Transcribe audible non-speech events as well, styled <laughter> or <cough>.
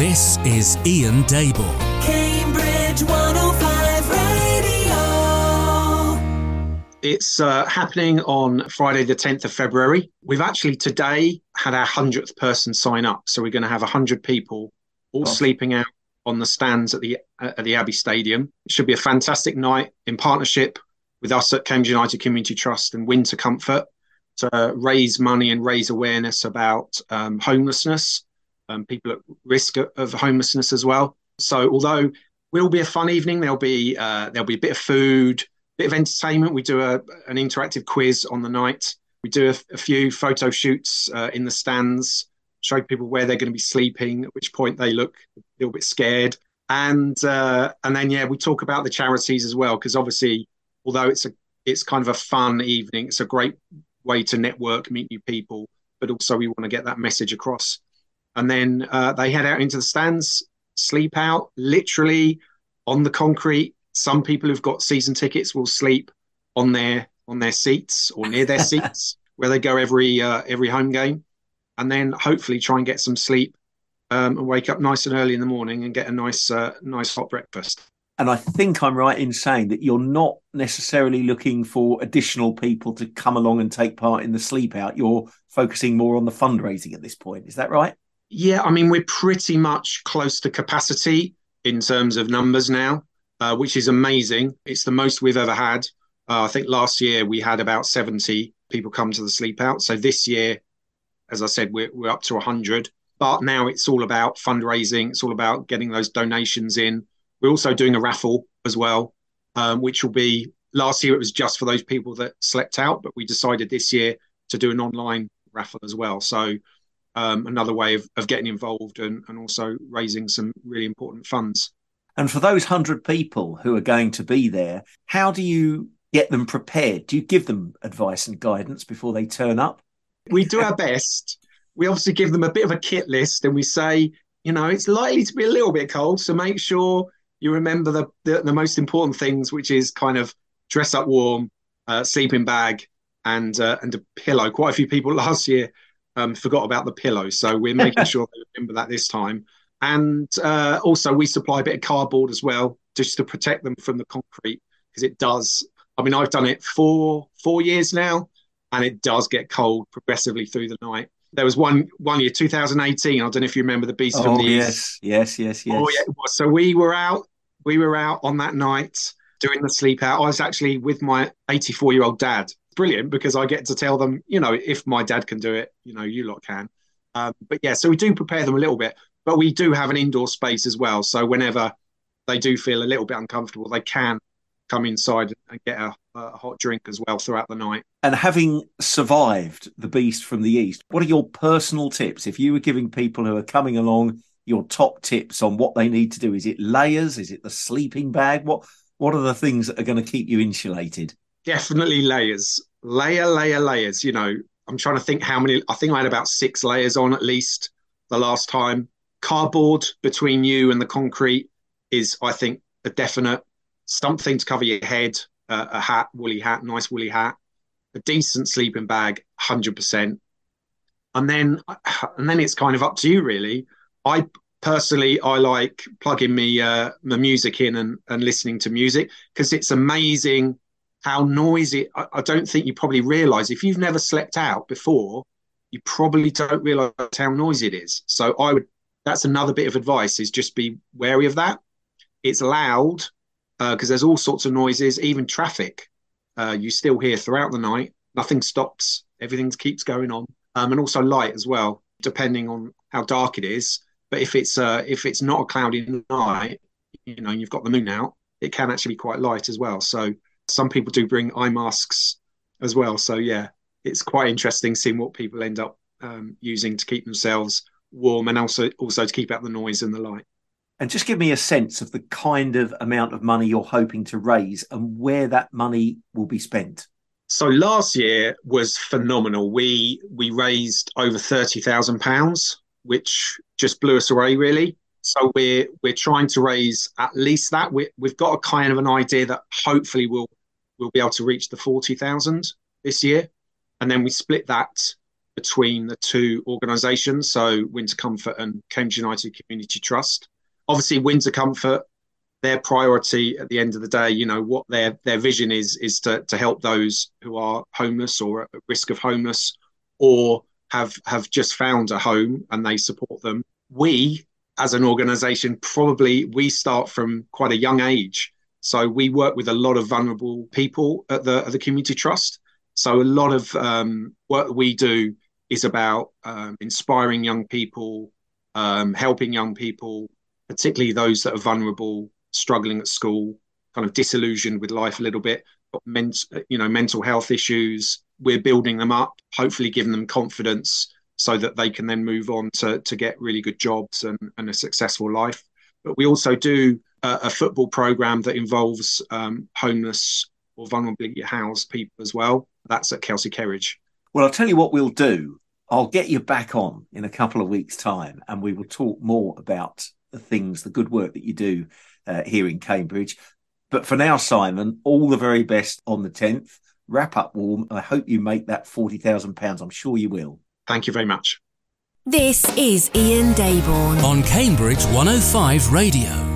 This is Ian Daborn. Cambridge 105 Radio. It's uh, happening on Friday, the 10th of February. We've actually today had our 100th person sign up. So we're going to have 100 people all sleeping out on the stands at the uh, at the Abbey Stadium. It should be a fantastic night in partnership with us at Cambridge United Community Trust and Winter Comfort to raise money and raise awareness about um, homelessness, um, people at risk of, homelessness as well. So although will be a fun evening, there'll be uh, there'll be a bit of food, a bit of entertainment. We do a, an interactive quiz on the night. We do a, a few photo shoots uh, in the stands, show people where they're going to be sleeping, at which point they look a little bit scared, and uh, and then yeah, we talk about the charities as well because obviously, although it's a it's kind of a fun evening, it's a great way to network, meet new people, but also we want to get that message across. And then uh, they head out into the stands, sleep out, literally on the concrete. Some people who've got season tickets will sleep on their on their seats or near their <laughs> seats where they go every uh, every home game, and then hopefully try and get some sleep um, and wake up nice and early in the morning and get a nice uh, nice hot breakfast. And I think I'm right in saying that you're not necessarily looking for additional people to come along and take part in the sleep out. You're focusing more on the fundraising at this point. Is that right? Yeah, I mean, we're pretty much close to capacity in terms of numbers now, uh, which is amazing. It's the most we've ever had. Uh, I think last year we had about 70 people come to the sleep out. So this year, as I said, we're, we're up to 100. But now it's all about fundraising, it's all about getting those donations in we're also doing a raffle as well, um, which will be last year it was just for those people that slept out, but we decided this year to do an online raffle as well. So um, another way of, of getting involved and, and also raising some really important funds. And for those hundred people who are going to be there, how do you get them prepared? Do you give them advice and guidance before they turn up? We do our best. We obviously give them a bit of a kit list and we say, you know, it's likely to be a little bit cold, so make sure you remember the, the, the most important things, which is kind of dress up warm, uh, sleeping bag, and uh, and a pillow. Quite a few people <laughs> last year um, forgot about the pillow, so we're making <laughs> sure they remember that this time. And uh, also, we supply a bit of cardboard as well, just to protect them from the concrete, because it does. I mean, I've done it for four years now, and it does get cold progressively through the night. There was one one year, 2018. I don't know if you remember the Beast oh, from the yes, yes, yes, yes. Oh yeah, it was. So we were out we were out on that night doing the sleep out. I was actually with my 84 year old dad. Brilliant because I get to tell them, you know, if my dad can do it, you know, you lot can. Um, but yeah, so we do prepare them a little bit, but we do have an indoor space as well. So whenever they do feel a little bit uncomfortable, they can come inside and get a, a hot drink as well throughout the night. And having survived the beast from the east, what are your personal tips if you were giving people who are coming along your top tips on what they need to do? Is it layers? Is it the sleeping bag? What what are the things that are going to keep you insulated? Definitely layers. Layer, layer, layers. You know, I'm trying to think how many I think I had about six layers on at least the last time. Cardboard between you and the concrete is, I think, a definite something to cover your head, uh, a hat, woolly hat, nice woolly hat, a decent sleeping bag, hundred percent. And then, <sighs> and then it's kind of up to you, really. I personally I like plugging me uh, my music in and, and listening to music because it's amazing how noisy. I, I don't think you probably realise if you've never slept out before, you probably don't realise how noisy it is. So I would. That's another bit of advice: is just be wary of that. It's loud because uh, there's all sorts of noises, even traffic. Uh, you still hear throughout the night. Nothing stops. Everything keeps going on, um, and also light as well, depending on how dark it is but if it's uh, if it's not a cloudy night, you know, you've got the moon out, it can actually be quite light as well. So some people do bring eye masks as well. So yeah, it's quite interesting seeing what people end up um, using to keep themselves warm and also also to keep out the noise and the light. And just give me a sense of the kind of amount of money you're hoping to raise and where that money will be spent. So last year was phenomenal. We we raised over thirty thousand pounds which just blew us away really. So we're we're trying to raise at least that. We, we've got a kind of an idea that hopefully we'll we'll be able to reach the forty thousand this year, and then we split that between the two organisations, so Winter Comfort and Cambridge United Community Trust. Obviously, Winter Comfort, their priority at the end of the day, you know, what their their vision is is to to help those who are homeless or at risk of homeless or have have just found a home and they support them. We as an organization probably we start from quite a young age so we work with a lot of vulnerable people at the at the community trust so a lot of um, work we do is about um, inspiring young people um, helping young people particularly those that are vulnerable struggling at school kind of disillusioned with life a little bit got ment- you know mental health issues we're building them up hopefully giving them confidence so that they can then move on to, to get really good jobs and, and a successful life. But we also do a, a football program that involves um, homeless or vulnerably housed people as well. That's at Kelsey Kerridge. Well, I'll tell you what we'll do. I'll get you back on in a couple of weeks' time and we will talk more about the things, the good work that you do uh, here in Cambridge. But for now, Simon, all the very best on the 10th. Wrap up warm. I hope you make that £40,000. I'm sure you will. Thank you very much. This is Ian Daborn on Cambridge 105 Radio.